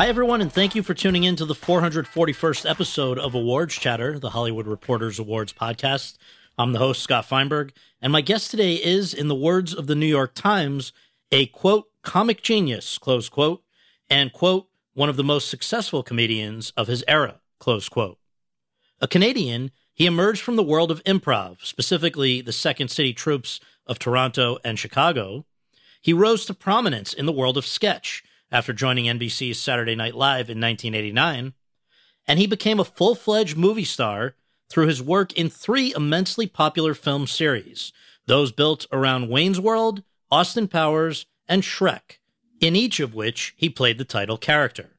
Hi, everyone, and thank you for tuning in to the 441st episode of Awards Chatter, the Hollywood Reporters Awards podcast. I'm the host, Scott Feinberg, and my guest today is, in the words of the New York Times, a quote, comic genius, close quote, and quote, one of the most successful comedians of his era, close quote. A Canadian, he emerged from the world of improv, specifically the Second City Troupes of Toronto and Chicago. He rose to prominence in the world of sketch after joining NBC's Saturday Night Live in 1989, and he became a full fledged movie star through his work in three immensely popular film series, those built around Wayne's World, Austin Powers, and Shrek, in each of which he played the title character.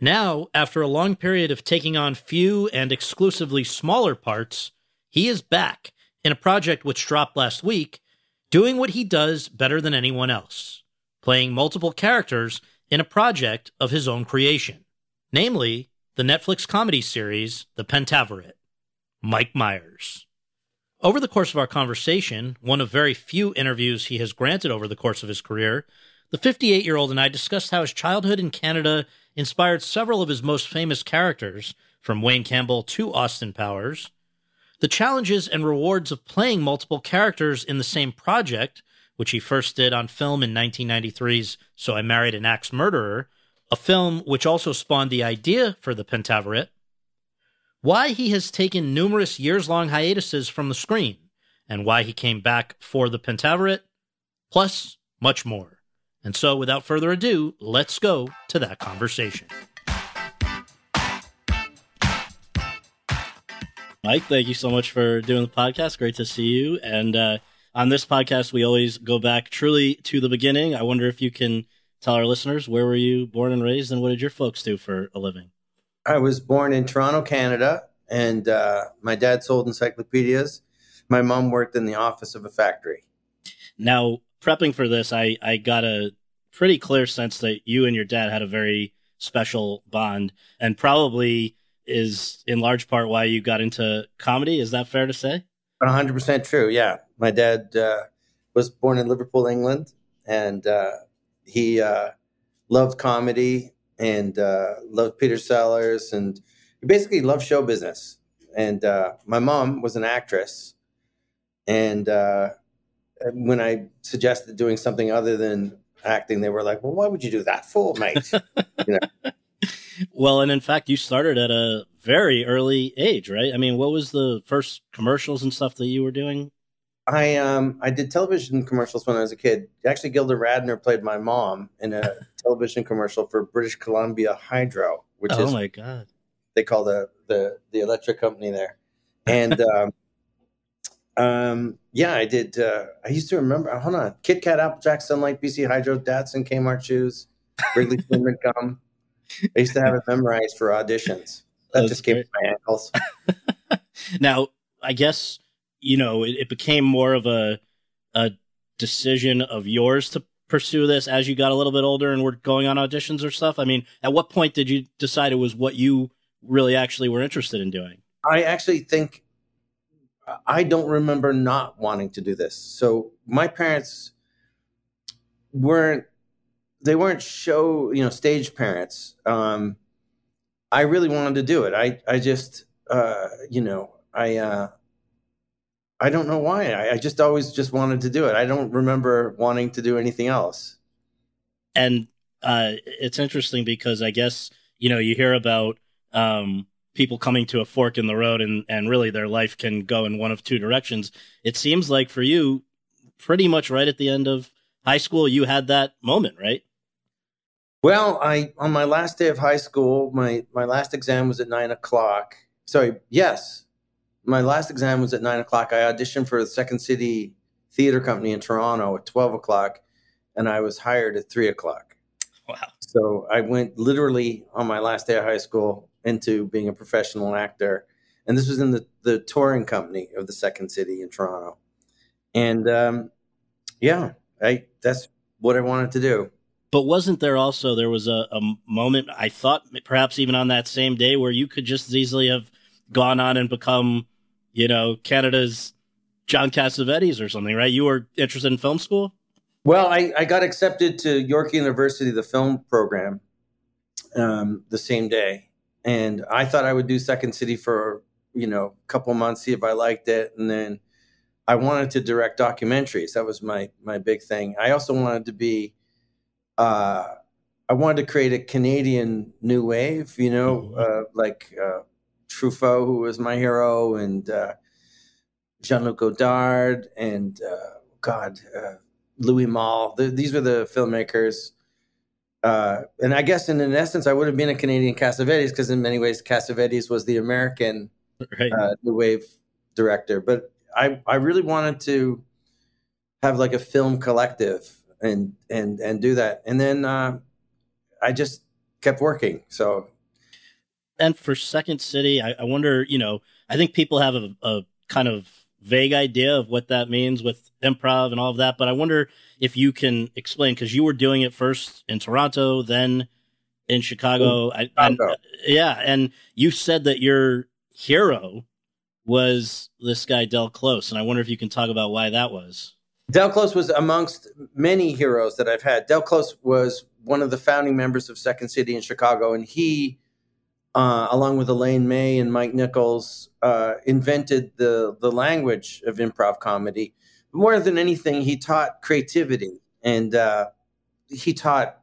Now, after a long period of taking on few and exclusively smaller parts, he is back in a project which dropped last week, doing what he does better than anyone else playing multiple characters in a project of his own creation, namely the Netflix comedy series The Pentaverate. Mike Myers. Over the course of our conversation, one of very few interviews he has granted over the course of his career, the 58 year old and I discussed how his childhood in Canada inspired several of his most famous characters, from Wayne Campbell to Austin Powers, the challenges and rewards of playing multiple characters in the same project, which he first did on film in 1993's So I Married an Axe Murderer, a film which also spawned the idea for the Pentaverate, why he has taken numerous years long hiatuses from the screen, and why he came back for the Pentaverate, plus much more. And so, without further ado, let's go to that conversation. Mike, thank you so much for doing the podcast. Great to see you. And uh, on this podcast, we always go back truly to the beginning. I wonder if you can tell our listeners where were you born and raised, and what did your folks do for a living? I was born in Toronto, Canada, and uh, my dad sold encyclopedias. My mom worked in the office of a factory. Now, prepping for this, I, I got a pretty clear sense that you and your dad had a very special bond, and probably is in large part why you got into comedy. Is that fair to say? 100% true. Yeah. My dad uh, was born in Liverpool, England, and uh, he uh, loved comedy and uh, loved Peter Sellers, and he basically loved show business. And uh, my mom was an actress, and uh, when I suggested doing something other than acting, they were like, "Well, why would you do that for, mate?" you know? Well, and in fact, you started at a very early age, right? I mean, what was the first commercials and stuff that you were doing? I um I did television commercials when I was a kid. Actually, Gilda Radner played my mom in a television commercial for British Columbia Hydro, which oh is oh my god, they call the the the electric company there, and um, um yeah, I did. Uh, I used to remember. Hold on, Kit Kat, Apple Jack, Sunlight, BC Hydro, Datsun, Kmart shoes, Wrigley Cinnamon Gum. I used to have it memorized for auditions. That just came to my ankles. now, I guess you know it, it, became more of a a decision of yours to pursue this as you got a little bit older and were going on auditions or stuff. I mean, at what point did you decide it was what you really actually were interested in doing? I actually think I don't remember not wanting to do this. So my parents weren't they weren't show you know stage parents. Um, I really wanted to do it. I I just uh, you know I uh, I don't know why. I, I just always just wanted to do it. I don't remember wanting to do anything else. And uh, it's interesting because I guess you know you hear about um, people coming to a fork in the road, and and really their life can go in one of two directions. It seems like for you, pretty much right at the end of high school, you had that moment, right? Well, I on my last day of high school, my my last exam was at nine o'clock. Sorry, yes, my last exam was at nine o'clock. I auditioned for the Second City Theater Company in Toronto at twelve o'clock, and I was hired at three o'clock. Wow! So I went literally on my last day of high school into being a professional actor, and this was in the the touring company of the Second City in Toronto, and um, yeah, I that's what I wanted to do. But wasn't there also there was a, a moment I thought perhaps even on that same day where you could just as easily have gone on and become, you know, Canada's John Cassavetes or something, right? You were interested in film school? Well, I, I got accepted to York University, the film program, um, the same day. And I thought I would do Second City for, you know, a couple months, see if I liked it. And then I wanted to direct documentaries. That was my my big thing. I also wanted to be uh, I wanted to create a Canadian new wave, you know, mm-hmm. uh, like uh, Truffaut, who was my hero, and uh, Jean Luc Godard, and uh, God, uh, Louis Malle. The, these were the filmmakers. Uh, and I guess in, in essence, I would have been a Canadian Cassavetes because in many ways, Cassavetes was the American right. new wave director. But I, I really wanted to have like a film collective and and and do that. And then uh, I just kept working. So, and for Second City, I, I wonder. You know, I think people have a, a kind of vague idea of what that means with improv and all of that. But I wonder if you can explain because you were doing it first in Toronto, then in Chicago. I, I, uh, yeah, and you said that your hero was this guy Del Close, and I wonder if you can talk about why that was. Del Close was amongst many heroes that I've had. Del Close was one of the founding members of Second City in Chicago, and he, uh, along with Elaine May and Mike Nichols, uh, invented the the language of improv comedy. More than anything, he taught creativity, and uh, he taught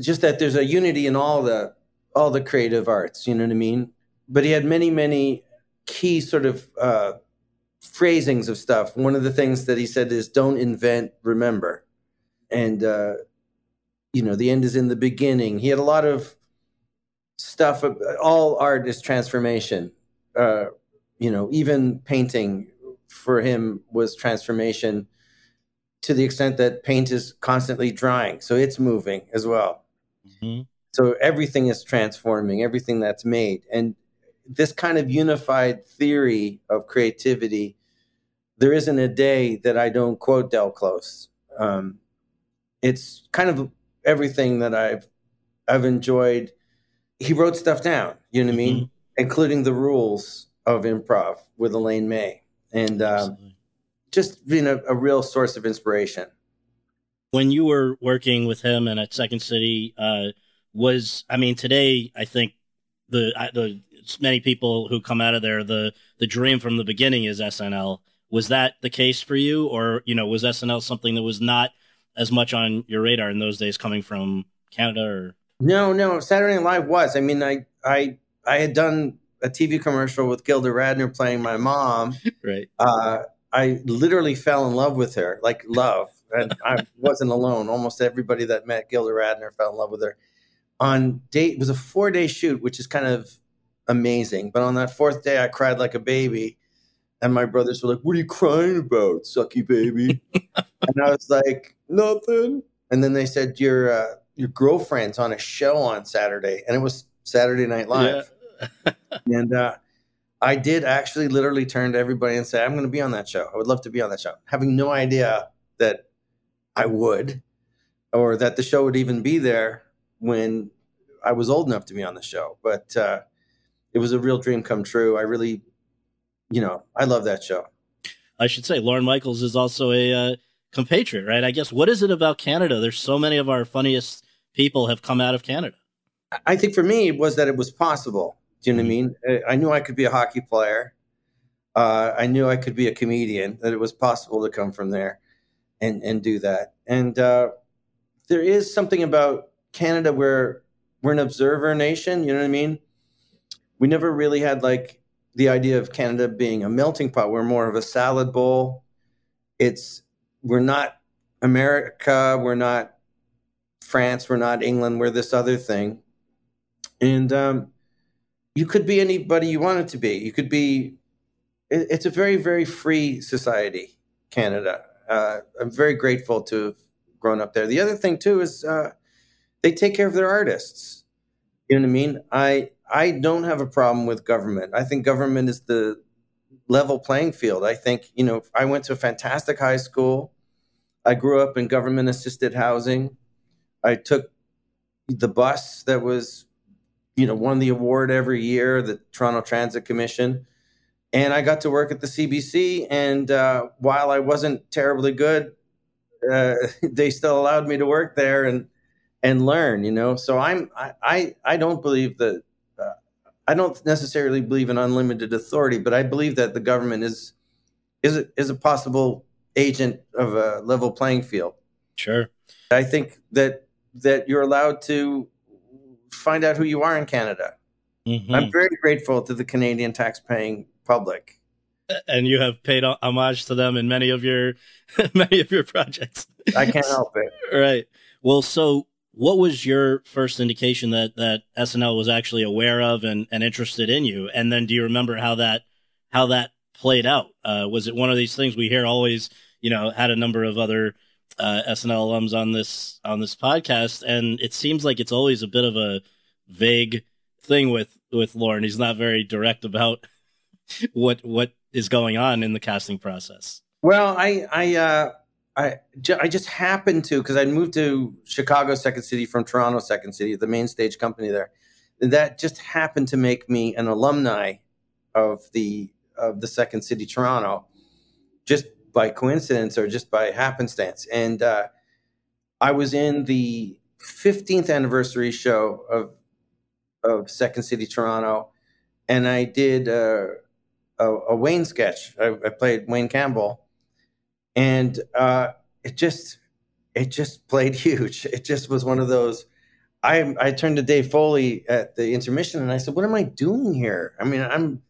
just that there's a unity in all the all the creative arts. You know what I mean? But he had many, many key sort of uh, phrasings of stuff. One of the things that he said is don't invent, remember. And, uh, you know, the end is in the beginning. He had a lot of stuff. All art is transformation. Uh, you know, even painting for him was transformation to the extent that paint is constantly drying. So it's moving as well. Mm-hmm. So everything is transforming, everything that's made. And this kind of unified theory of creativity, there isn't a day that I don't quote Del Close. Um, it's kind of everything that I've I've enjoyed. He wrote stuff down, you know what mm-hmm. I mean, mm-hmm. including the rules of improv with Elaine May, and um, just being a, a real source of inspiration. When you were working with him and at Second City, uh, was I mean today I think the the many people who come out of there, the the dream from the beginning is SNL. Was that the case for you, or you know, was SNL something that was not as much on your radar in those days, coming from Canada? Or no, no, Saturday Night Live was. I mean, I I I had done a TV commercial with Gilda Radner playing my mom. right. Uh, I literally fell in love with her, like love, and I wasn't alone. Almost everybody that met Gilda Radner fell in love with her. On date, it was a four day shoot, which is kind of amazing. But on that fourth day, I cried like a baby. And my brothers were like, What are you crying about, sucky baby? and I was like, Nothing. And then they said, Your uh, your girlfriend's on a show on Saturday. And it was Saturday Night Live. Yeah. and uh, I did actually literally turn to everybody and say, I'm going to be on that show. I would love to be on that show. Having no idea that I would or that the show would even be there when I was old enough to be on the show. But uh, it was a real dream come true. I really, you know, I love that show. I should say Lorne Michaels is also a uh, compatriot, right? I guess what is it about Canada? There's so many of our funniest people have come out of Canada. I think for me it was that it was possible. Do you know mm-hmm. what I mm-hmm. mean? I knew I could be a hockey player. uh, I knew I could be a comedian, that it was possible to come from there and, and do that. And uh, there is something about Canada where we're an observer nation, you know what I mean? We never really had like the idea of Canada being a melting pot. We're more of a salad bowl. It's, we're not America, we're not France, we're not England, we're this other thing. And um, you could be anybody you wanted to be. You could be it's a very very free society canada. Uh, i'm very grateful to have grown up there. The other thing too is uh, they take care of their artists. You know what i mean? I i don't have a problem with government. I think government is the level playing field. I think you know i went to a fantastic high school. I grew up in government assisted housing i took the bus that was you know won the award every year the toronto transit commission and I got to work at the CBC. And uh, while I wasn't terribly good, uh, they still allowed me to work there and and learn. You know, so I'm I I, I don't believe that. Uh, I don't necessarily believe in unlimited authority, but I believe that the government is is a, is a possible agent of a level playing field. Sure. I think that that you're allowed to find out who you are in Canada. Mm-hmm. I'm very grateful to the Canadian tax-paying public. And you have paid homage to them in many of your many of your projects. I can't help it. right. Well, so what was your first indication that that SNL was actually aware of and, and interested in you? And then do you remember how that how that played out? Uh, was it one of these things we hear always? You know, had a number of other uh, SNL alums on this on this podcast, and it seems like it's always a bit of a vague thing with with Lorne. He's not very direct about what what is going on in the casting process. Well, I I uh, I, I just happened to because I moved to Chicago Second City from Toronto Second City, the main stage company there. That just happened to make me an alumni of the of the Second City Toronto, just by coincidence or just by happenstance. And uh, I was in the 15th anniversary show of of Second City Toronto, and I did. Uh, a, a Wayne sketch. I, I, played Wayne Campbell, and uh, it just it just played huge. It just was one of those. I I turned to Dave Foley at the intermission, and I said, "What am I doing here? I mean, I'm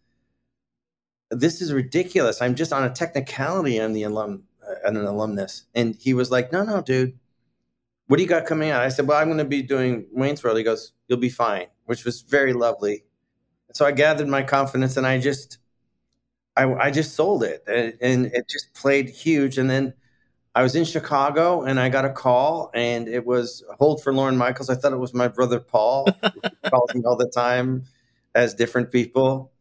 this is ridiculous. I'm just on a technicality. I'm the alum, uh, an alumnus." And he was like, "No, no, dude." What do you got coming out? I said, Well, I'm going to be doing Wayne's World. He goes, You'll be fine, which was very lovely. So I gathered my confidence and I just I, I just sold it and, and, it just played huge. And then I was in Chicago and I got a call and it was hold for Lorne Michaels. I thought it was my brother Paul. calls me all the time as different people.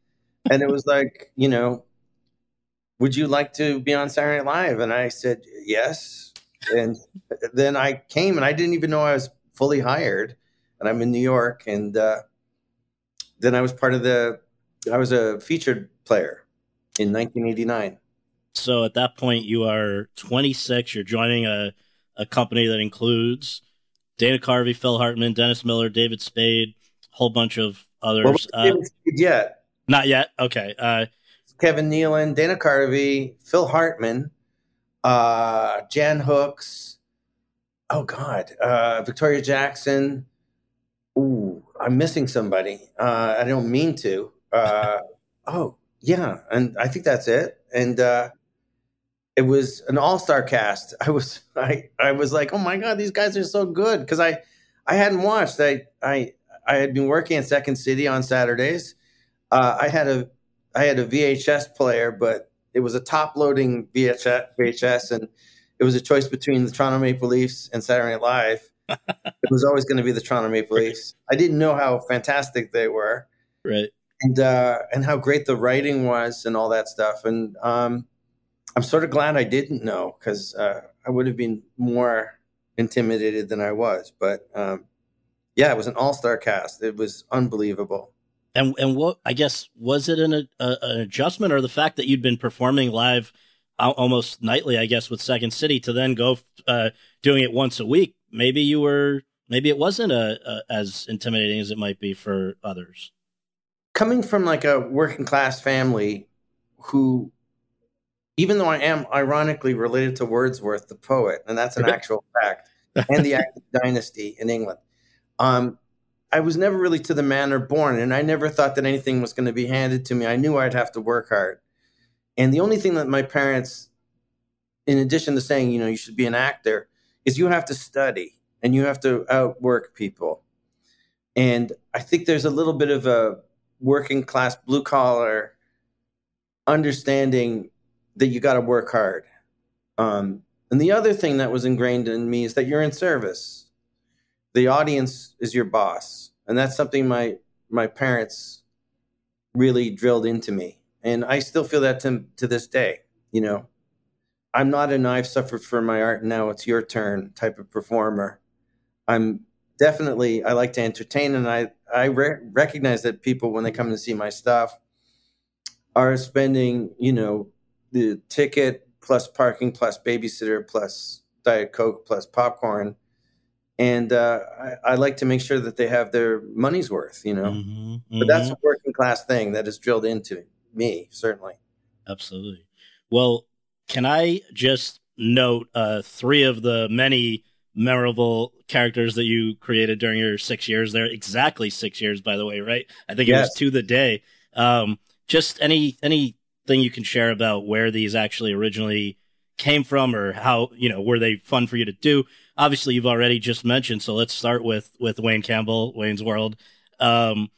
And it was like, you know, would you like to be on Saturday Night Live? And I said, yes. And then I came and I didn't even know I was fully hired. And I'm in New York. And uh, then I was part of the, I was a featured player in 1989. So at that point, you are 26. You're joining a, a company that includes Dana Carvey, Phil Hartman, Dennis Miller, David Spade, a whole bunch of others. Well, uh, yet? Not yet. Okay. Uh, Kevin Nealon, Dana Carvey, Phil Hartman, uh, Jan Hooks. Oh God, uh, Victoria Jackson. Ooh, I'm missing somebody. Uh, I don't mean to. Uh, oh, yeah, and I think that's it. And uh, it was an all-star cast. I was I I was like, oh my god, these guys are so good because I I hadn't watched. I I I had been working at Second City on Saturdays. Uh, I had a I had a VHS player, but it was a top-loading VHS, VHS, and it was a choice between the Toronto Maple Leafs and Saturday Night Live. it was always going to be the Toronto Maple Leafs. I didn't know how fantastic they were. Right and uh, and how great the writing was and all that stuff. And um, I'm sort of glad I didn't know because uh, I would have been more intimidated than I was. But um, yeah, it was an all star cast. It was unbelievable. And and what I guess was it an a, an adjustment or the fact that you'd been performing live almost nightly, I guess, with Second City to then go uh, doing it once a week? Maybe you were maybe it wasn't a, a, as intimidating as it might be for others coming from like a working class family who, even though I am ironically related to Wordsworth, the poet, and that's an actual fact, and the active dynasty in England, um, I was never really to the manner born, and I never thought that anything was going to be handed to me. I knew I'd have to work hard. And the only thing that my parents, in addition to saying, you know, you should be an actor, is you have to study and you have to outwork people. And I think there's a little bit of a working class, blue collar understanding that you got to work hard. Um, and the other thing that was ingrained in me is that you're in service. The audience is your boss, and that's something my my parents really drilled into me and I still feel that to to this day. You know, I'm not an I've suffered for my art now it's your turn type of performer. I'm definitely I like to entertain, and I I re- recognize that people when they come to see my stuff are spending you know the ticket plus parking plus babysitter plus diet coke plus popcorn and uh, I, I, like to make sure that they have their money's worth, you know. Mm-hmm, mm-hmm. But that's a working class thing that is drilled into me, certainly. Absolutely. Well, can I just note uh, three of the many memorable characters that you created during your six years there? Exactly six years, by the way, right? I think it yes. was to the day. Um, just any anything you can share about where these actually originally came from, or how you know were they fun for you to do? Obviously, you've already just mentioned, so let's start with with Wayne Campbell, Wayne's World. Um,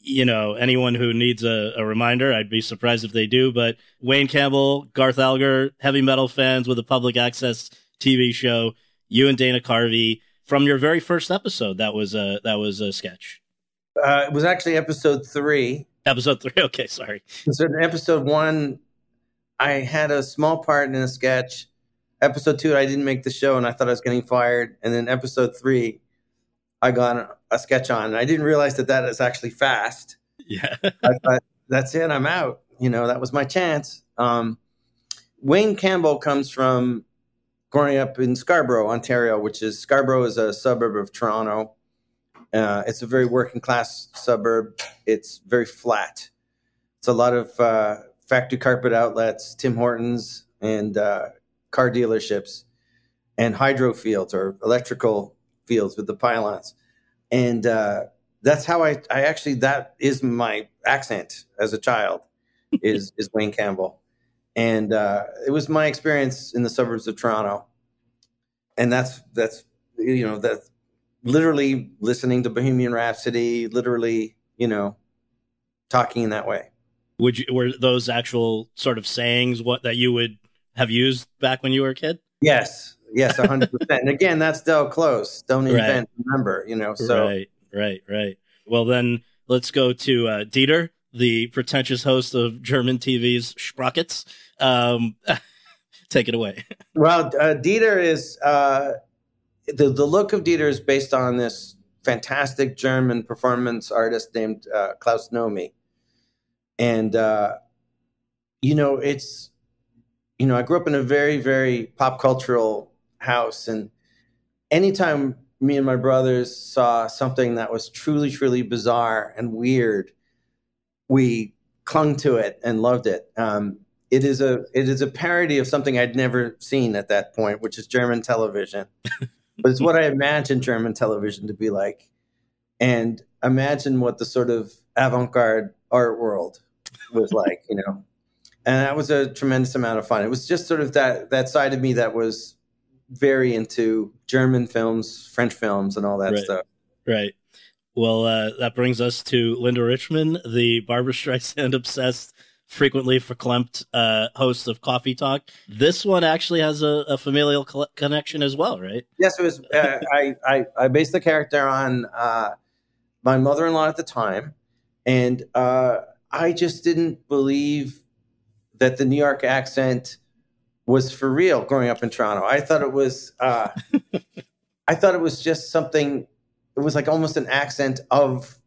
you know, anyone who needs a, a, reminder, I'd be surprised if they do. But Wayne Campbell, Garth Alger, heavy metal fans with a public access TV show, you and Dana Carvey from your very first episode. That was a that was a sketch. Uh, it was actually episode three. Episode three. Okay, sorry. So in episode one, I had a small part in a sketch. Episode two, I didn't make the show, and I thought I was getting fired. And then episode three, I got a sketch on. And I didn't realize that that is actually fast. Yeah. I thought, that's it. I'm out. You know, that was my chance. Um, Wayne Campbell comes from growing up in Scarborough, Ontario, which is Scarborough is a suburb of Toronto. Uh, it's a very working class suburb. It's very flat. It's a lot of uh, factory carpet outlets, Tim Hortons, and uh, car dealerships, and hydro fields or electrical fields with the pylons, and uh, that's how I I actually that is my accent as a child is is Wayne Campbell, and uh, it was my experience in the suburbs of Toronto, and that's that's you know that's literally listening to Bohemian Rhapsody, literally you know talking in that way. Would you were those actual sort of sayings what that you would have used back when you were a kid? Yes, Yes, hundred percent. And again, that's Del Close. Don't invent, right. remember. You know. So right, right, right. Well, then let's go to uh, Dieter, the pretentious host of German TV's Sprockets. Um, take it away. Well, uh, Dieter is uh, the the look of Dieter is based on this fantastic German performance artist named uh, Klaus Nomi, and uh, you know it's you know I grew up in a very very pop cultural house. And anytime me and my brothers saw something that was truly, truly bizarre and weird, we clung to it and loved it. Um, it is a it is a parody of something I'd never seen at that point, which is German television. but it's what I imagined German television to be like, and imagine what the sort of avant-garde art world was like, you know. And that was a tremendous amount of fun. It was just sort of that that side of me that was very into German films, French films, and all that right. stuff. Right. Well, uh, that brings us to Linda Richman, the Barbra Streisand obsessed, frequently verklempt uh, host of Coffee Talk. This one actually has a, a familial co- connection as well, right? Yes, it was. Uh, I, I, I based the character on uh, my mother in law at the time, and uh, I just didn't believe that the New York accent was for real growing up in Toronto. I thought it was uh, I thought it was just something it was like almost an accent of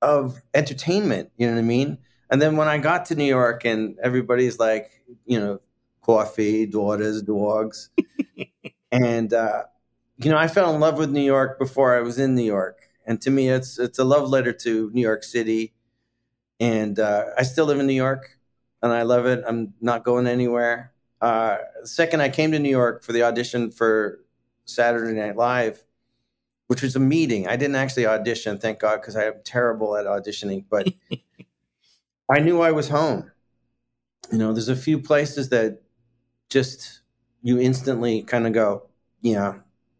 of entertainment, you know what I mean? And then when I got to New York and everybody's like, you know, coffee, daughters, dogs. and uh, you know, I fell in love with New York before I was in New York. And to me it's it's a love letter to New York City. And uh, I still live in New York and I love it. I'm not going anywhere. Uh, second, I came to New York for the audition for Saturday Night Live, which was a meeting. I didn't actually audition, thank God, because I am terrible at auditioning. But I knew I was home. You know, there's a few places that just you instantly kind of go, yeah,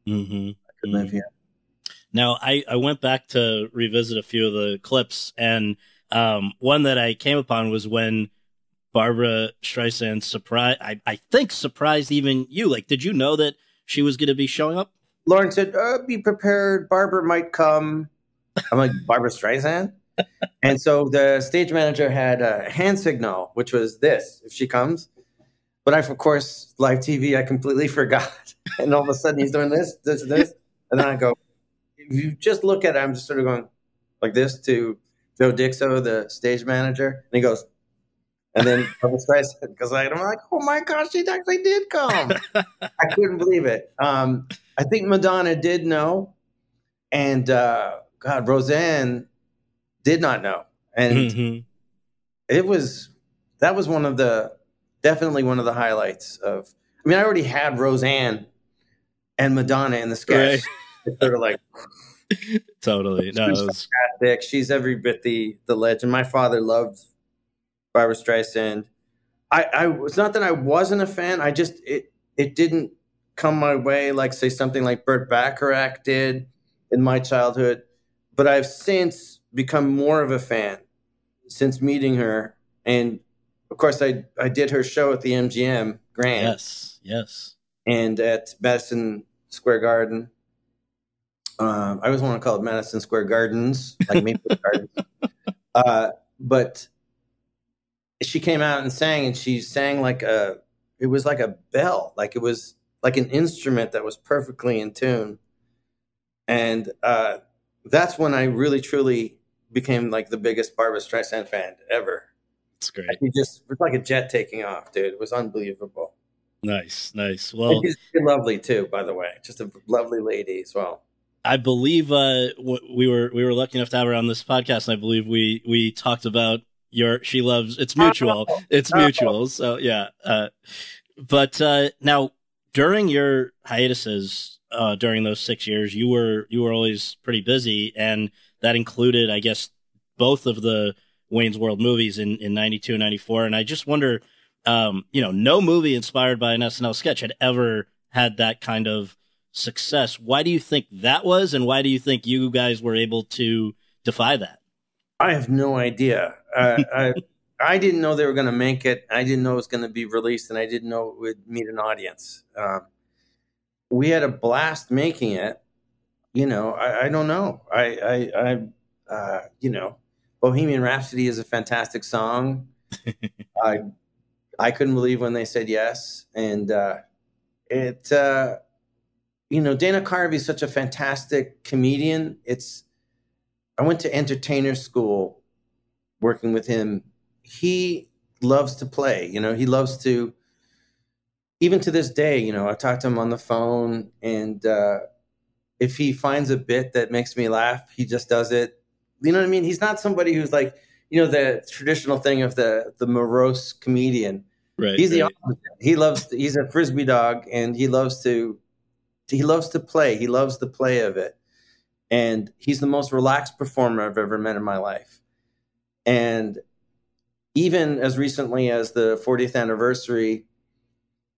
mm-hmm. I could live here. Now, I, I went back to revisit a few of the clips, and um, one that I came upon was when Barbra Streisand surprised, I, I think surprised even you. Like, did you know that she was going to be showing up? Lorne said, uh, "Be prepared. Barbra might come." I'm like, Barbra Streisand," and so the stage manager had a hand signal, which was this: if she comes. But I, of course, live TV, I completely forgot, and all of a sudden he's doing this, this, this, and then I go. If you just look at it, I'm just sort of going like this to Joe Dicso, the stage manager, and he goes, and then Barbra Streisand, because I'm like, oh my gosh, she actually did come. I couldn't believe it. Um, I think Madonna did know, and uh, God, Roseanne did not know, and Mm-hmm. it was that was one of the definitely one of the highlights of. I mean, I already had Roseanne and Madonna in the sketch. It's sort of like Totally. No, was. She's every bit the the legend. My father loved Barbra Streisand. I, I it's not that I wasn't a fan. I just it it didn't come my way like say something like Burt Bacharach did in my childhood. But I've since become more of a fan since meeting her. And of course I I did her show at the MGM Grand yes, yes. and at Madison Square Garden. Um, I always want to call it Madison Square Gardens, like Maple Gardens. Uh, but she came out and sang, and she sang like a, it was like a bell, like it was like an instrument that was perfectly in tune. And uh, that's when I really truly became like the biggest Barbra Streisand fan ever. It's great. She just it was like a jet taking off, dude. It was unbelievable. Nice, nice. Well, she's lovely too, by the way. Just a lovely lady as well. I believe uh, we were we were lucky enough to have her on this podcast, and I believe we we talked about your she loves it's mutual, it's mutual. So yeah, uh, but uh, now during your hiatuses uh, during those six years, you were you were always pretty busy, and that included, I guess, both of the Wayne's World movies in in '92 and '94. And I just wonder, um, you know, no movie inspired by an SNL sketch had ever had that kind of success. Why do you think that was, and why do you think you guys were able to defy that? I have no idea. Uh, I I didn't know they were going to make it. I didn't know it was going to be released, and I didn't know it would meet an audience. Um, we had a blast making it. You know, I, I don't know. I I, I uh, you know, Bohemian Rhapsody is a fantastic song. I I couldn't believe when they said yes, and uh, it. Uh, you know, Dana Carvey is such a fantastic comedian. It's I went to entertainer school working with him. He loves to play, you know, he loves to even to this day, you know, I talk to him on the phone and uh if he finds a bit that makes me laugh, he just does it. You know what I mean? He's not somebody who's like, you know, the traditional thing of the the morose comedian. Right. He's the right. opposite. He loves he's a frisbee dog and he loves to he loves to play. He loves the play of it. And he's the most relaxed performer I've ever met in my life. And even as recently as the 40th anniversary,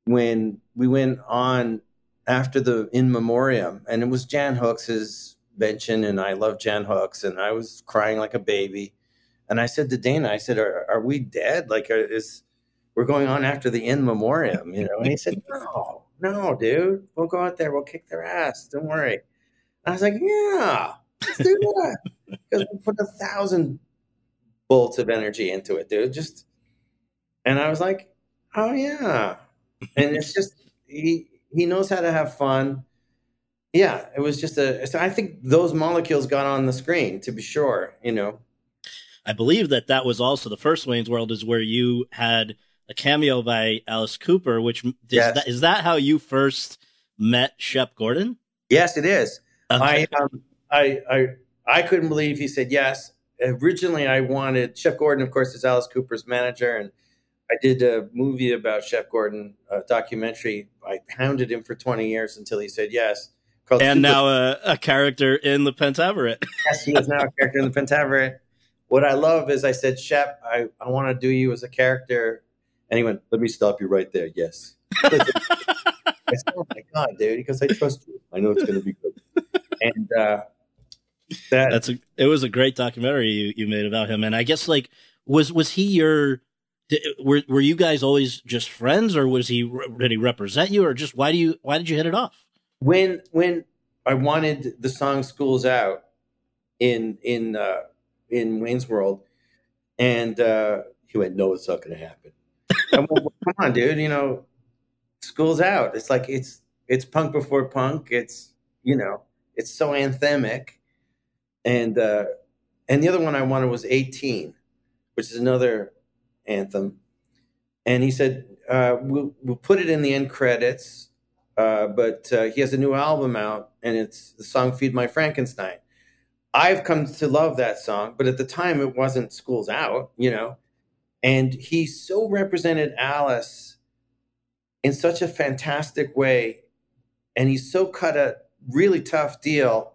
when we went on after the in memoriam, and it was Jan Hooks's mention, and I love Jan Hooks, and I was crying like a baby. And I said to Dana, I said, "Are, are we dead? Like, are, is we're going on after the in memoriam?" You know? And he said, "No, no, dude. We'll go out there. We'll kick their ass. Don't worry." And I was like, "Yeah, let's do that." Because we put a thousand bolts of energy into it, dude. Just, and I was like, "Oh yeah," and it's just he he knows how to have fun. Yeah, it was just a. So I think those molecules got on the screen to be sure. You know, I believe that that was also the first Wayne's World is where you had a cameo by Alice Cooper, which is, Yes. that, is that how you first met Shep Gordon? yes, it is. Okay. I, um, I I I couldn't believe he said yes. Originally, I wanted Shep Gordon, of course, is Alice Cooper's manager, and I did a movie about Shep Gordon, a documentary. I hounded him for 20 years until he said yes. And Super- now a, a, character in the Pentaverate. yes, he is now a character in the Pentaverate. What I love is I said, Shep, I, I want to do you as a character. And he went, let me stop you right there. Yes. I said, oh my God, dude. Because I trust you. I know it's going to be good. And uh, that, that's a, it was a great documentary you, you made about him. And I guess like, was, was he your, did, were were you guys always just friends, or was he did he represent you, or just why do you why did you hit it off? When when I wanted the song "Schools Out" in in uh, in Wayne's World, and uh, he went, "No, it's not going to happen." went, well, come on, dude. You know, school's out. It's like it's it's punk before punk. It's you know, it's so anthemic, and uh, and the other one I wanted was eighteen, which is another anthem. And he said, uh, we'll, we'll, put it in the end credits, uh, but uh, he has a new album out, and it's the song Feed My Frankenstein. I've come to love that song, but at the time it wasn't School's Out, you know. And he so represented Alice in such a fantastic way. And he so cut a really tough deal.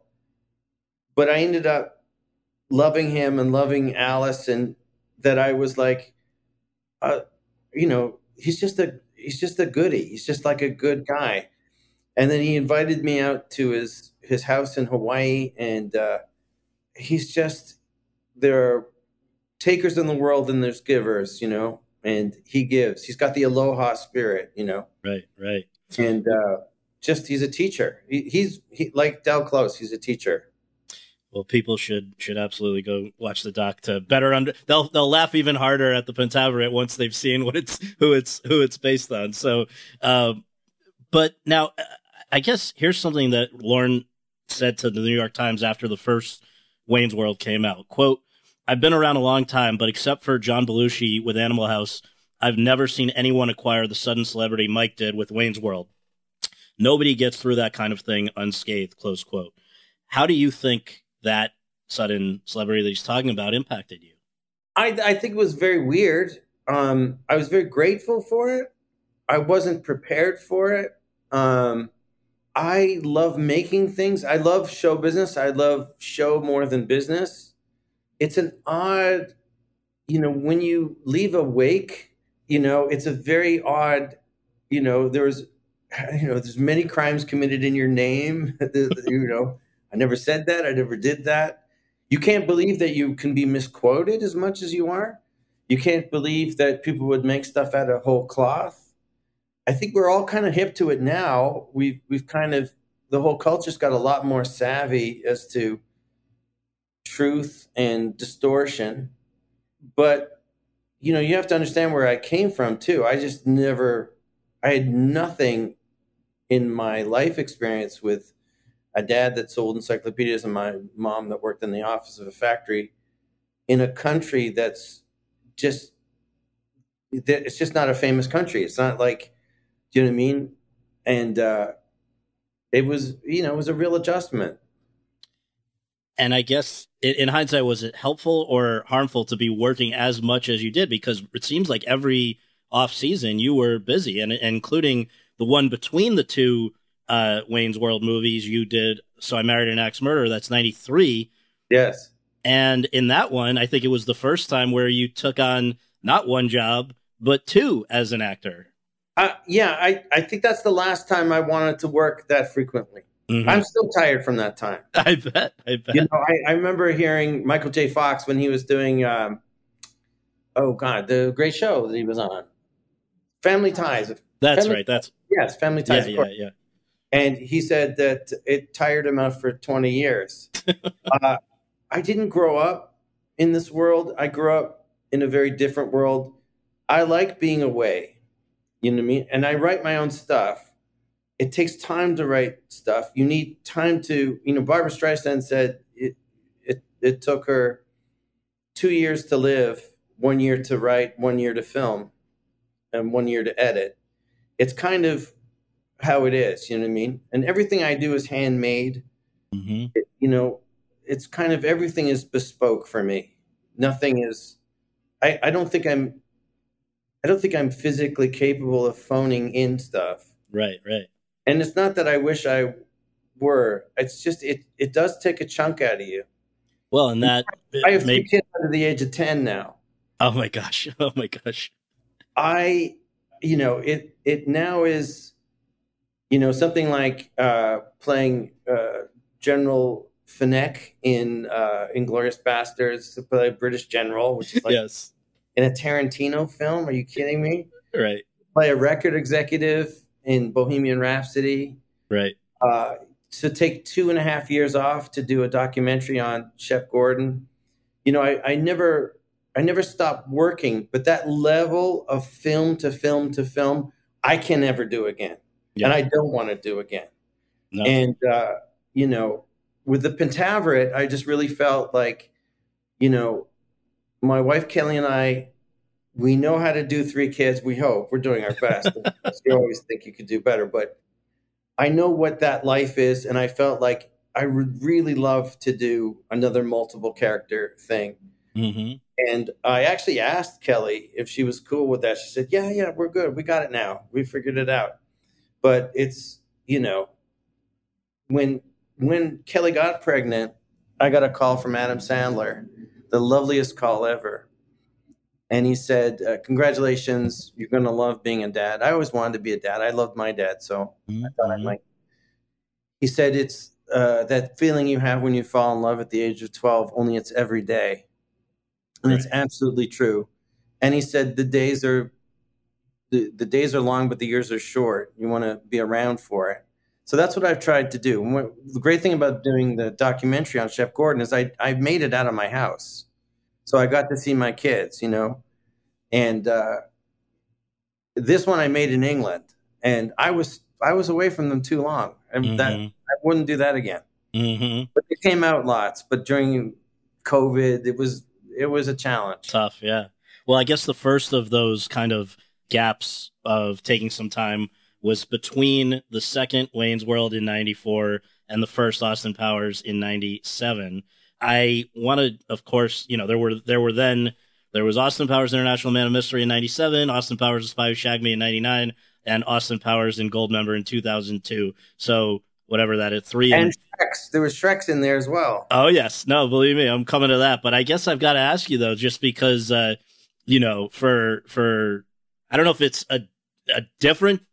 But I ended up loving him and loving Alice, and that I was like, uh, you know, he's just a he's just a goody. He's just like a good guy. And then he invited me out to his his house in Hawaii, and uh, he's just there are takers in the world and there's givers, you know, and he gives. He's got the aloha spirit, you know. Right, right. And uh, just he's a teacher. He, he's he, like Del Close. He's a teacher. Well, people should should absolutely go watch the doc to better under. They'll they'll laugh even harder at the Pentaverate once they've seen what it's who it's who it's based on. So, um, but now I guess here's something that Lorne said to the New York Times after the first Wayne's World came out. "Quote: I've been around a long time, but except for John Belushi with Animal House, I've never seen anyone acquire the sudden celebrity Mike did with Wayne's World. Nobody gets through that kind of thing unscathed." Close quote. How do you think? That sudden celebrity that he's talking about impacted you? I, I think it was very weird. Um, I was very grateful for it. I wasn't prepared for it. Um, I love making things. I love show business. I love show more than business. It's an odd, you know, when you leave a wake, you know, it's a very odd, you know, there's, you know, there's many crimes committed in your name, you know, I never said that. I never did that. You can't believe that you can be misquoted as much as you are. You can't believe that people would make stuff out of whole cloth. I think we're all kind of hip to it now. We've we've kind of the whole culture's got a lot more savvy as to truth and distortion. But you know, you have to understand where I came from too. I just never I had nothing in my life experience with a dad that sold encyclopedias and my mom that worked in the office of a factory in a country that's just it's just not a famous country. It's not like do you know what I mean? And uh, it was you know it was a real adjustment. And I guess in hindsight, was it helpful or harmful to be working as much as you did? Because it seems like every off season you were busy, and including the one between the two uh, Wayne's World movies. You did So I Married an Axe Murderer. That's 93. Yes. And in that one, I think it was the first time where you took on not one job, but two as an actor. Uh, yeah, I, I think that's the last time I wanted to work that frequently. Mm-hmm. I'm still tired from that time. I bet. I bet. You know, I, I remember hearing Michael J. Fox when he was doing, um, oh God, the great show that he was on, Family Ties. That's Family, right. That's yes, Family Ties. Yeah, yeah, yeah. And he said that it tired him out for 20 years. uh, I didn't grow up in this world. I grew up in a very different world. I like being away. You know what I mean? And I write my own stuff. It takes time to write stuff. You need time to, you know, Barbra Streisand said it, it, it took her two years to live, one year to write, one year to film, and one year to edit. It's kind of how it is. You know what I mean? And everything I do is handmade. Mm-hmm. It, you know, it's kind of everything is bespoke for me. Nothing is. I, I don't think I'm I don't think I'm physically capable of phoning in stuff. Right, right. And it's not that I wish I were. It's just it it does take a chunk out of you. Well, and that I have three kids under the age of ten now. Oh my gosh! Oh my gosh! I, you know, it it now is, you know, something like uh, playing uh, General Fenech in uh, Inglourious Basterds, to play a British general, which is like yes. in a Tarantino film. Are you kidding me? Right. Play a record executive in Bohemian Rhapsody. Right. Uh, to take two and a half years off to do a documentary on Shep Gordon. You know, I, I never I never stopped working, but that level of film to film to film, I can never do again. Yeah. And I don't want to do again. No. And uh, you know, with the Pentaverate, I just really felt like, you know, my wife Kelly and I, we know how to do three kids. We hope we're doing our best. you always think you could do better, but I know what that life is, and I felt like I would really love to do another multiple character thing. Mm-hmm. And I actually asked Kelly if she was cool with that. She said, "Yeah, yeah, we're good. We got it now. We figured it out." But it's you know, when when Kelly got pregnant, I got a call from Adam Sandler, the loveliest call ever. And he said, uh, Congratulations, you're going to love being a dad. I always wanted to be a dad. I loved my dad, so mm-hmm. I thought I might. He said, It's uh, that feeling you have when you fall in love at the age of 12, only it's every day. And right. it's absolutely true. And he said, The days are. The, the days are long, but the years are short. You want to be around for it. So that's what I've tried to do. The great thing about doing the documentary on Shep Gordon is I I made it out of my house, so I got to see my kids, you know, and uh, this one I made in England, and I was I was away from them too long, and mm-hmm. that I wouldn't do that again. Mm-hmm. But it came out lots, but during COVID, it was it was a challenge. Tough, yeah. Well, I guess the first of those kind of gaps of taking some time was between the second Wayne's World in 94 and the first Austin Powers in 97. I wanted, of course, you know, there were, there were then, there was Austin Powers International Man of Mystery in 97, Austin Powers The Spy Who Shagged Me in 99, and Austin Powers in Goldmember in 2002. So whatever that is, three. And Shrek's. There was Shrek's in there as well. Oh, yes. No, believe me, I'm coming to that. But I guess I've got to ask you, though, just because, uh, you know, for, for, I don't know if it's a, a different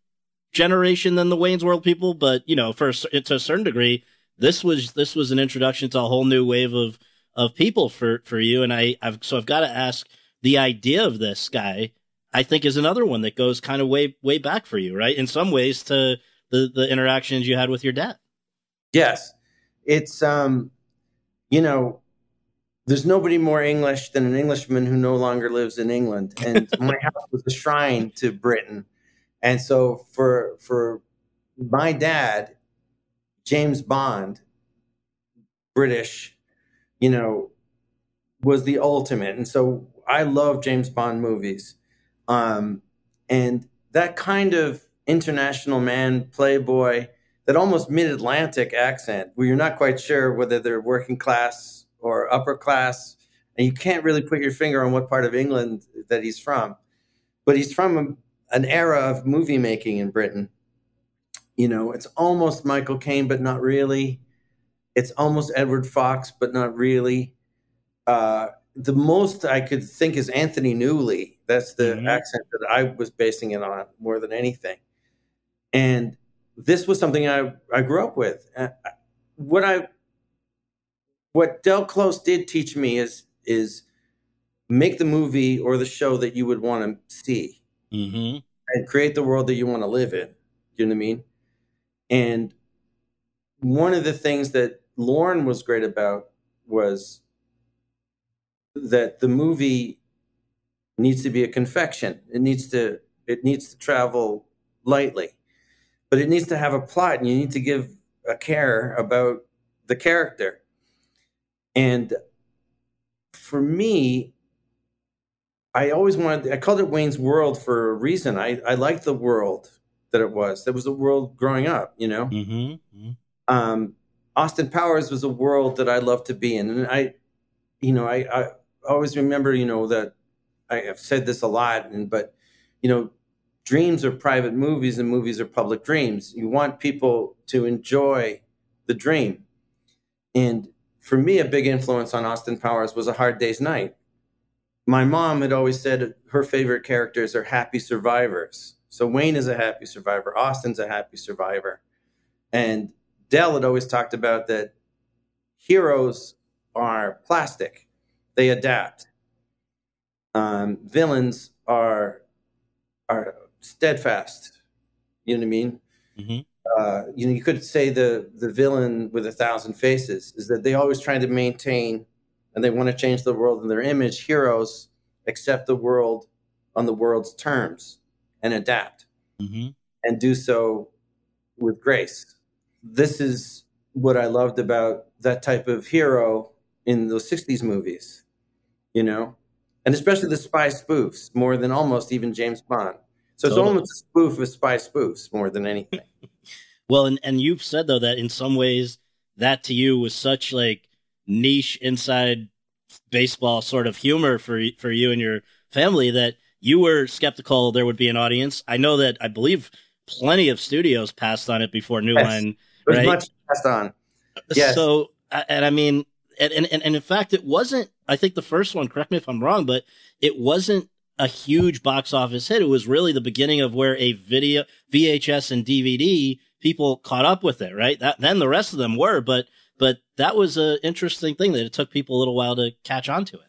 generation than the Wayne's World people, but you know, for to a certain degree, this was this was an introduction to a whole new wave of of people for for you. And I, I've so I've got to ask the idea of this guy. I think is another one that goes kind of way way back for you, right? In some ways, to the the interactions you had with your dad. Yes, it's um, you know, there's nobody more English than an Englishman who no longer lives in England, and my house was a shrine to Britain and so for for my dad, James Bond, British, you know, was the ultimate. And so I love James Bond movies. Um, and that kind of international man, playboy, that almost mid Atlantic accent, where you're not quite sure whether they're working class or upper class, and you can't really put your finger on what part of England that he's from. But he's from an era of movie making in Britain. You know, it's almost Michael Caine, but not really. It's almost Edward Fox, but not really. Uh, the most I could think is Anthony Newley. That's the mm-hmm. accent that I was basing it on more than anything. And this was something I, I grew up with. Uh, what I what Del Close did teach me is is make the movie or the show that you would want to see mm-hmm. and create the world that you want to live in. You know what I mean? And one of the things that Lorne was great about was that the movie needs to be a confection. It needs to it needs to travel lightly, but it needs to have a plot, and you need to give a care about the character. And for me, I always wanted, I called it Wayne's World for a reason. I, I liked the world that it was. That was a world growing up, you know? Mm-hmm. Mm-hmm. Um, Austin Powers was a world that I loved to be in. And I, you know, I, I always remember, you know, that I have said this a lot, and but you know, dreams are private movies and movies are public dreams. You want people to enjoy the dream. And for me, a big influence on Austin Powers was A Hard Day's Night. My mom had always said her favorite characters are happy survivors. So Wayne is a happy survivor, Austin's a happy survivor. And Del had always talked about that heroes are plastic, they adapt. Um, villains are are steadfast. You know what I mean? Mm-hmm. Uh, you know, you could say the the villain with a thousand faces is that they always trying to maintain and they want to change the world in their image. Heroes accept the world on the world's terms and adapt mm-hmm. and do so with grace. This is what I loved about that type of hero in those 60s movies, you know, and especially the spy spoofs more than almost even James Bond. So it's totally. almost a spoof of spy spoofs more than anything. well, and, and you've said though that in some ways that to you was such like niche inside baseball sort of humor for for you and your family that you were skeptical there would be an audience. I know that I believe plenty of studios passed on it before New yes. Line. Right? much passed on. Uh, yes. So, and I mean, and, and, and in fact, it wasn't, I think the first one, correct me if I'm wrong, but it wasn't a huge box office hit. It was really the beginning of where a video, VHS and DVD people caught up with it, right? That, then the rest of them were, but, but that was an interesting thing that it took people a little while to catch on to it.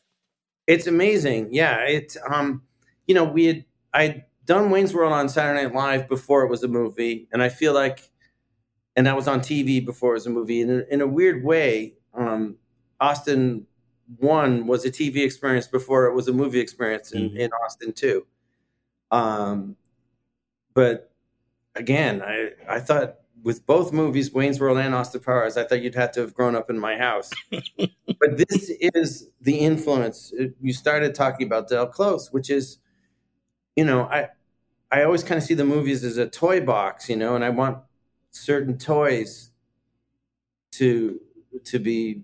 It's amazing. Yeah. It, um, you know, we had, I'd done Wayne's World on Saturday Night Live before it was a movie. And I feel like, and that was on TV before it was a movie. And in, in a weird way, um, Austin one was a TV experience before it was a movie experience in, mm-hmm. in Austin too. Um, but again, I I thought with both movies, Wayne's World and Austin Powers, I thought you'd have to have grown up in my house. but this is the influence. You started talking about Del Close, which is, you know, I I always kind of see the movies as a toy box, you know, and I want certain toys to to be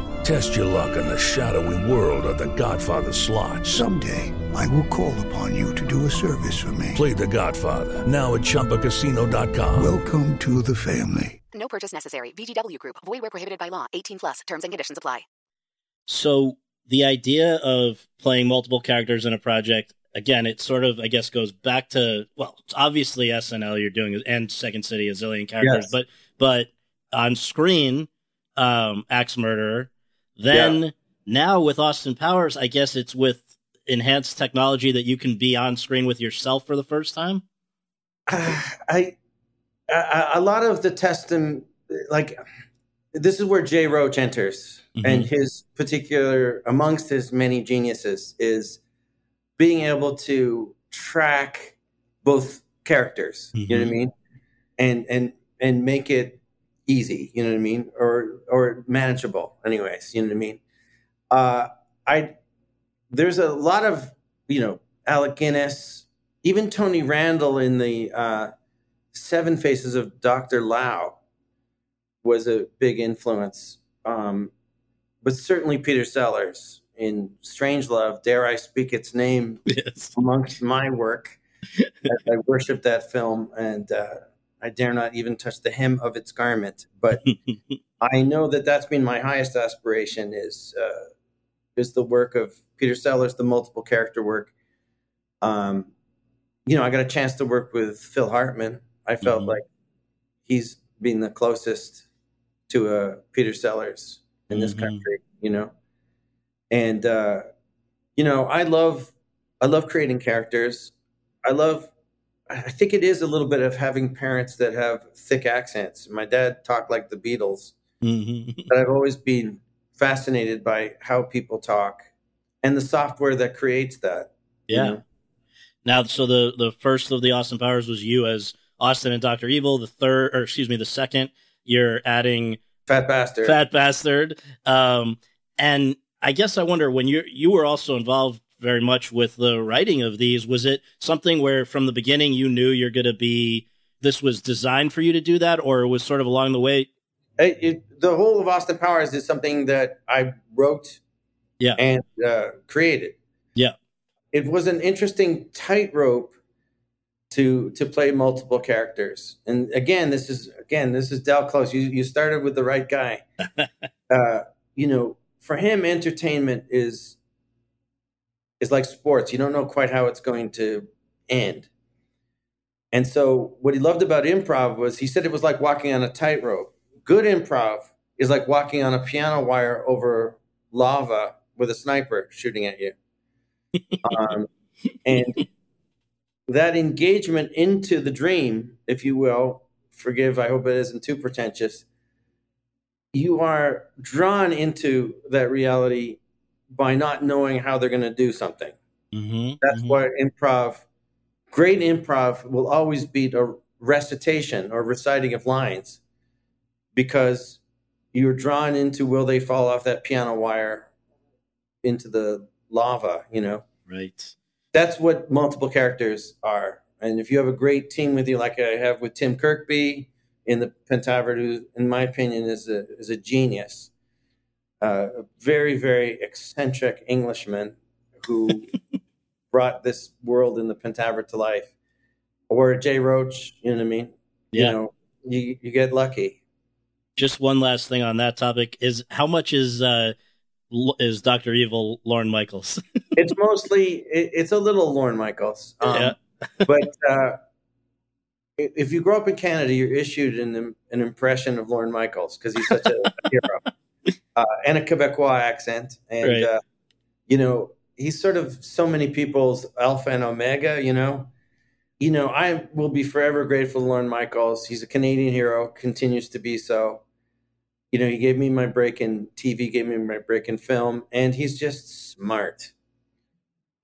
Test your luck in the shadowy world of the Godfather slot. Someday, I will call upon you to do a service for me. Play the Godfather, now at ChumbaCasino.com. Welcome to the family. No purchase necessary. VGW Group. Void where prohibited by law. 18 plus. Terms and conditions apply. So, the idea of playing multiple characters in a project, again, it sort of, I guess, goes back to, well, obviously SNL you're doing, and Second City, a zillion characters, yes. but, but on screen, um, Axe Murderer, then yeah. now with Austin Powers, I guess it's with enhanced technology that you can be on screen with yourself for the first time. Uh, I, I, a lot of the testing, like this is where Jay Roach enters, mm-hmm. and his particular amongst his many geniuses is being able to track both characters. Mm-hmm. You know what I mm-hmm. mean? And and and make it easy, you know what I mean, or or manageable. Anyways, you know what I mean. Uh, I there's a lot of you know Alec Guinness, even Tony Randall in the uh, Seven Faces of Doctor Lao was a big influence, um, but certainly Peter Sellers in Strangelove. Dare I speak its name yes. amongst my work? I worship that film and. Uh, I dare not even touch the hem of its garment. But I know that that's been my highest aspiration is uh, is the work of Peter Sellers, the multiple character work. Um, you know, I got a chance to work with Phil Hartman. I felt mm-hmm. like he's been the closest to a Peter Sellers in this Mhm. country, you know. And uh, you know, I love I love creating characters. I love I think it is a little bit of having parents that have thick accents. My dad talked like the Beatles, Mhm. but I've always been fascinated by how people talk and the software that creates that. you Yeah. know? Now, so the the first of the Austin Powers was you as Austin and Doctor Evil. The third, or excuse me, the second, you're adding Fat bastard. Fat Bastard. Um, and I guess I wonder when you you were also involved very much with the writing of these. Was it something where from the beginning you knew you're going to be this was designed for you to do that, or it was sort of along the way? It, it, the whole of Austin Powers is something that I wrote Yeah. and uh, created. Yeah. It was an interesting tightrope to to play multiple characters. And again, this is again this is Del Close. You you started with the right guy. uh, you know, for him, entertainment is is like sports. You don't know quite how it's going to end. And so, what he loved about improv was he said it was like walking on a tightrope. Good improv is like walking on a piano wire over lava with a sniper shooting at you. Um, and that engagement into the dream, if you will, forgive, I hope it isn't too pretentious, you are drawn into that reality by not knowing how they're going to do something. Mm-hmm, That's why improv, great improv, will always beat a recitation or reciting of lines because you're drawn into will they fall off that piano wire into the lava, you know? right. That's what multiple characters are. And if you have a great team with you, like I have with Tim Kirkby in the Pentaverate, who, in my opinion, is a, is a genius, uh, a very, very eccentric Englishman who brought this world in the Pentaverate to life. Or Jay Roach, you know what I mean? Yeah. You know, you, you get lucky. Just one last thing on that topic is how much is uh is Doctor Evil Lorne Michaels? It's mostly, it, it's a little Lorne Michaels. Um, Yeah. but uh, if you grow up in Canada, you're issued an, an impression of Lorne Michaels because he's such a hero uh, and a Quebecois accent. And, Right. uh, you know, he's sort of so many people's alpha and omega, you know. You know, I will be forever grateful to Lorne Michaels. He's a Canadian hero, continues to be so. You know, he gave me my break in TV, gave me my break in film, and he's just smart.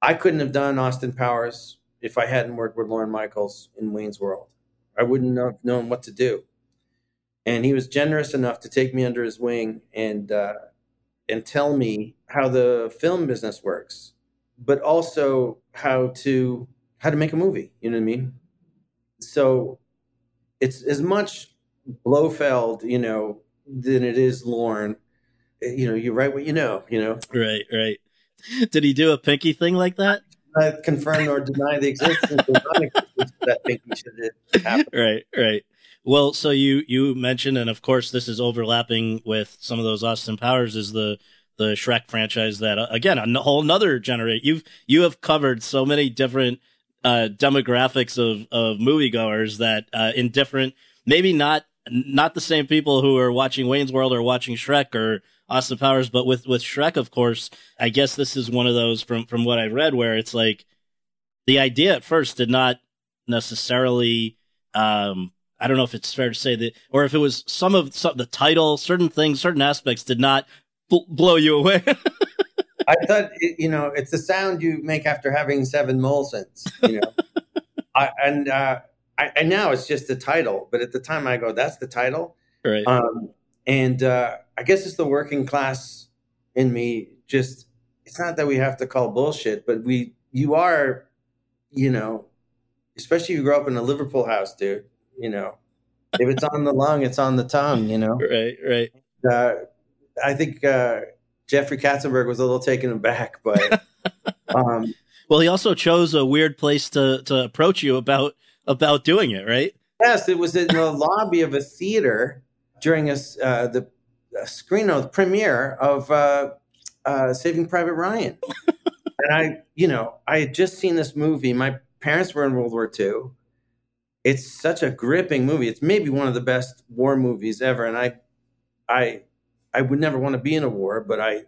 I couldn't have done Austin Powers if I hadn't worked with Lorne Michaels in Wayne's World. I wouldn't have known what to do. And he was generous enough to take me under his wing and uh, and tell me how the film business works, but also how to how to make a movie. You know what I mean? So it's as much Blofeld, you know, than it is Lorne. You know, you write what you know. You know. right, right. Did he do a pinky thing like that? not confirm or deny the existence of that pinky should happen. right, right. Well, so you you mentioned, and of course, this is overlapping with some of those Austin Powers. Is the the Shrek franchise that uh, again a whole another generate? You've you have covered so many different uh, demographics of of moviegoers that uh, in different, maybe not not the same people who are watching Wayne's World or watching Shrek or Austin Powers, but with with Shrek, of course, I guess this is one of those from from what I've read where it's like the idea at first did not necessarily um I don't know if it's fair to say that, or if it was some of some, the title, certain things, certain aspects did not bl- blow you away. I thought, it, you know, it's the sound you make after having seven Molsons, you know. I, and uh, I, and now it's just the title, but at the time I go, that's the title. right. Um, and uh, I guess it's the working class in me. Just it's not that we have to call bullshit, but we you are, you know, especially if you grow up in a Liverpool house, dude. You know, if it's on the lung, it's on the tongue. You know. right. Right. uh, I think uh, Jeffrey Katzenberg was a little taken aback, but um, Well, he also chose a weird place to to approach you about about doing it. Right. yes, it was in the lobby of a theater during a, uh, the a screen of the premiere of uh, uh, Saving Private Ryan, and I, you know, I had just seen this movie. My parents were in World War II. It's such a gripping movie. It's maybe one of the best war movies ever, and I, I I would never want to be in a war, but I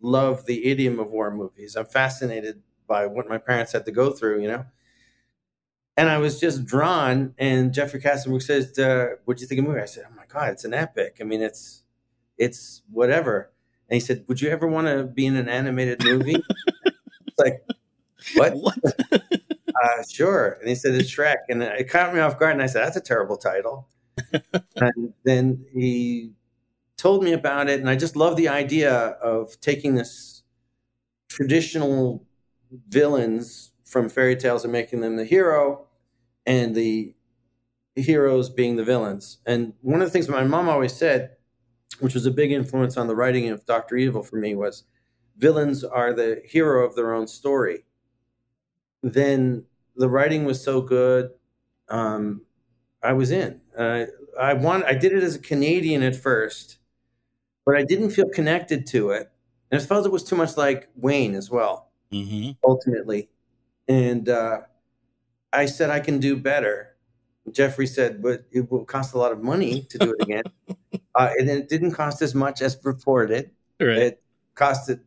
love the idiom of war movies. I'm fascinated by what my parents had to go through, you know. And I was just drawn. And Jeffrey Katzenberg says, uh, "What'd you think of the movie?" I said, "Oh my god, it's an epic. I mean, it's it's whatever." And he said, "Would you ever want to be in an animated movie?" it's like, what? What? uh, sure. And he said, it's Shrek. And it caught me off guard. And I said, that's a terrible title. and then he told me about it. And I just love the idea of taking this traditional villains from fairy tales and making them the hero and the heroes being the villains. And one of the things my mom always said, which was a big influence on the writing of Dr. Evil for me, was villains are the hero of their own story. Then the writing was so good, um, I was in. Uh, I want. I did it as a Canadian at first, but I didn't feel connected to it, and I felt it was too much like Wayne as well. hmm Ultimately, and uh, I said I can do better. Jeffrey said, but it will cost a lot of money to do it again. uh, and it didn't cost as much as reported. Right. It costed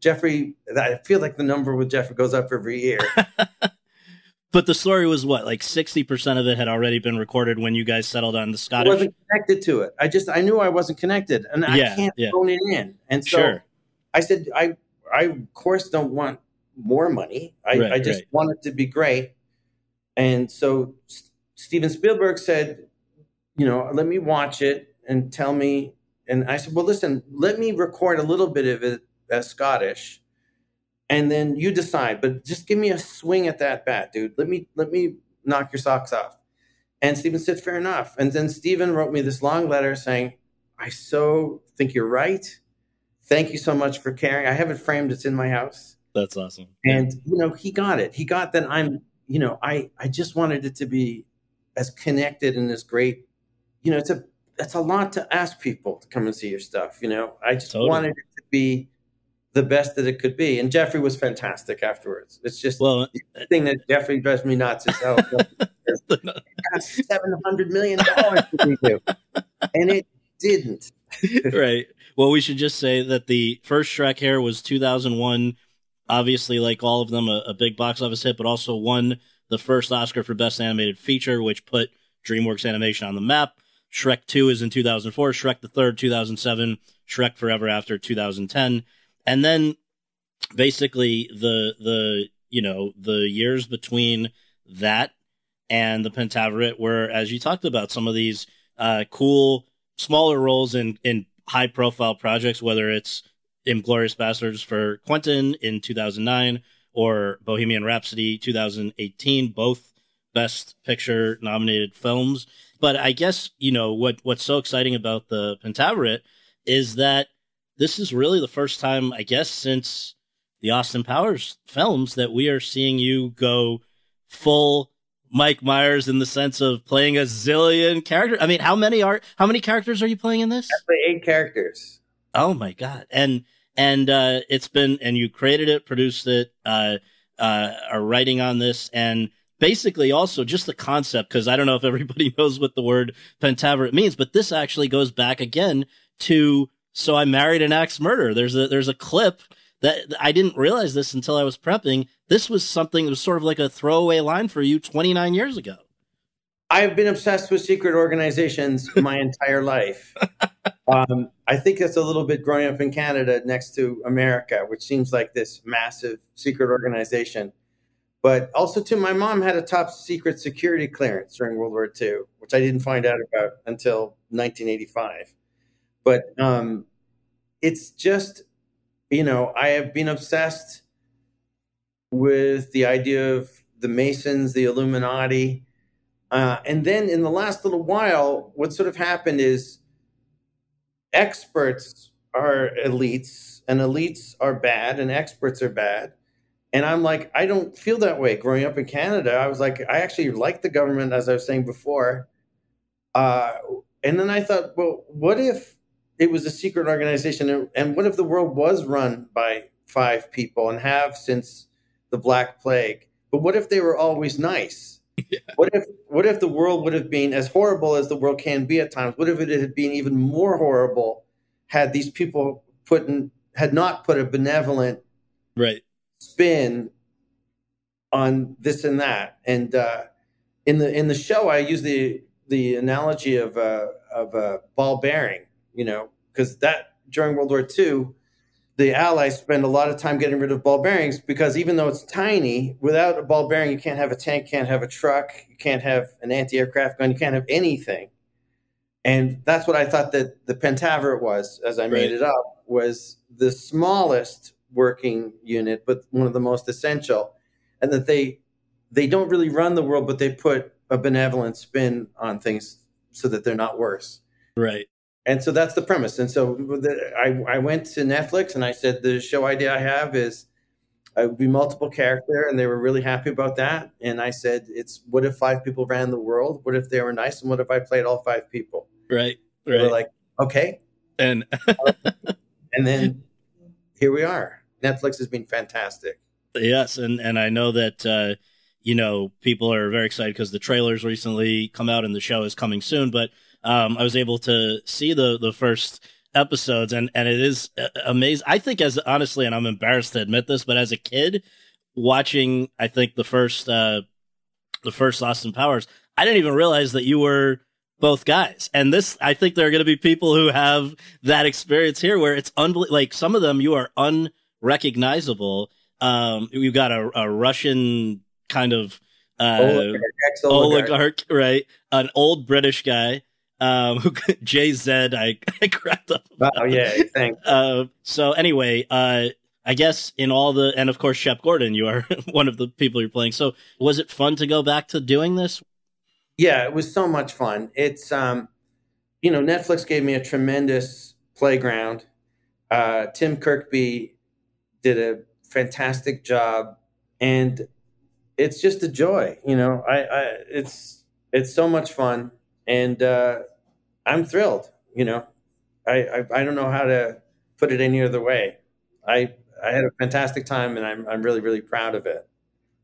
Jeffrey. I feel like the number with Jeffrey goes up every year. But the story was what, like sixty percent of it had already been recorded when you guys settled on the I Scottish. wasn't connected to it. I just I knew I wasn't connected, and Yeah, I can't yeah. phone it in. And so Sure. I said, I I of course don't want more money. I, Right, I just right. want it to be great. And so S- Steven Spielberg said, you know, let me watch it and tell me. And I said, well, listen, let me record a little bit of it as Scottish, and then you decide. But just give me a swing at that bat, dude. Let me let me knock your socks off. And Steven said, fair enough. And then Steven wrote me this long letter saying, I so think you're right. Thank you so much for caring. I have it framed. It's in my house. That's awesome. And, you know, he got it. He got that I'm, you know, I, I just wanted it to be as connected and as great. You know, it's a, it's a lot to ask people to come and see your stuff. You know, I just Totally. wanted it to be the best that it could be. And Jeffrey was fantastic afterwards. It's just well, the thing that Jeffrey drives me nuts is how seven hundred million dollars to do, and it didn't. right. Well, we should just say that the first Shrek here was 2001. Obviously, like all of them, a, a big box office hit, but also won the first Oscar for Best Animated Feature, which put DreamWorks Animation on the map. Shrek 2 is in 2004, Shrek the Third 2007, Shrek Forever After 2010, and then basically the the you know the years between that and the Pentaverate were, as you talked about, some of these uh, cool smaller roles in in high profile projects, whether it's Inglourious Basterds for Quentin in 2009 or Bohemian Rhapsody 2018, both Best Picture nominated films. But I guess you know what what's so exciting about the Pentaverate is that this is really the first time, I guess, since the Austin Powers films that we are seeing you go full Mike Myers in the sense of playing a zillion characters. I mean, how many are how many characters are you playing in this? The eight characters. Oh my god! And and uh, it's been and you created it, produced it, uh, uh, are writing on this, and basically also just the concept because I don't know if everybody knows what the word pentaverate means, but this actually goes back again to so I married an axe murder. There's a there's a clip that I didn't realize this until I was prepping. This was something that was sort of like a throwaway line for you 29 years ago. I've been obsessed with secret organizations my entire life. Um, I think that's a little bit growing up in Canada next to America, which seems like this massive secret organization. But also, too, my mom had a top secret security clearance during World War II, which I didn't find out about until 1985. But um, it's just, you know, I have been obsessed with the idea of the Masons, the Illuminati. Uh, and then in the last little while, what sort of happened is experts are elites, and elites are bad, and experts are bad. And I'm like, I don't feel that way. Growing up in Canada, I was like, I actually like the government, as I was saying before. Uh, and then I thought, well, what if it was a secret organization, and, what if the world was run by five people and have since the Black Plague? But what if they were always nice? What if what if the world would have been as horrible as the world can be at times? What if it had been even more horrible had these people putting had not put a benevolent right spin on this and that. And uh, in the in the show, I use the the analogy of a of a ball bearing, you know, because that during World War II, the Allies spend a lot of time getting rid of ball bearings because even though it's tiny, without a ball bearing, you can't have a tank, can't have a truck, you can't have an anti-aircraft gun, you can't have anything. And that's what I thought that the Pentaverate was, as I made right. it up, was the smallest working unit, but one of the most essential, and that they they don't really run the world, but they put a benevolent spin on things so that they're not worse. Right. And so that's the premise. And so the, I, I went to Netflix and I said, the show idea I have is I would be multiple character. And they were really happy about that. And I said, it's what if five people ran the world? What if they were nice? And what if I played all five people? Right. Right. They were like, okay. And, and then here we are. Netflix has been fantastic. Yes. And, and I know that, uh, you know, people are very excited because the trailers recently come out and the show is coming soon. But um, I was able to see the the first episodes, and and it is uh, amazing. I think as honestly, and I'm embarrassed to admit this, but as a kid watching, I think the first uh, the first Austin Powers, I didn't even realize that you were both guys. And this, I think there are going to be people who have that experience here where it's unbelievable. Like some of them, you are unrecognizable. Um, you've got a, a Russian kind of uh, oligarch, oligarch, right? An old British guy. Um, who JZ, I, I cracked up. About. Oh yeah, thanks. Uh, so anyway, uh, I guess in all the, and of course, Shep Gordon, you are one of the people you're playing. So was it fun to go back to doing this? Yeah, it was so much fun. It's, um, you know, Netflix gave me a tremendous playground. Uh, Tim Kirkby did a fantastic job, and it's just a joy. You know, I, I it's it's so much fun, and uh, I'm thrilled. You know, I, I I don't know how to put it any other way. I I had a fantastic time, and I'm I'm really really proud of it.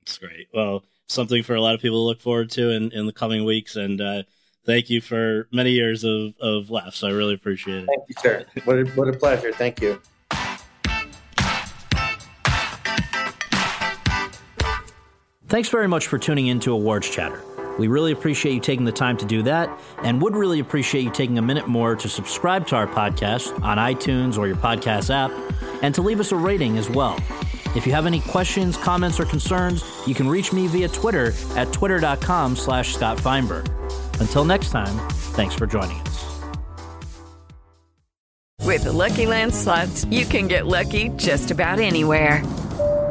That's great. Well, something for a lot of people to look forward to in in the coming weeks, and. Uh, thank you for many years of, of laughs. I really appreciate it. Thank you, sir. What a, what a pleasure. Thank you. Thanks very much for tuning in to Awards Chatter. We really appreciate you taking the time to do that and would really appreciate you taking a minute more to subscribe to our podcast on iTunes or your podcast app and to leave us a rating as well. If you have any questions, comments, or concerns, you can reach me via Twitter at twitter.com slash Scott Feinberg. Until next time, thanks for joining us. With the Lucky Land slots, you can get lucky just about anywhere.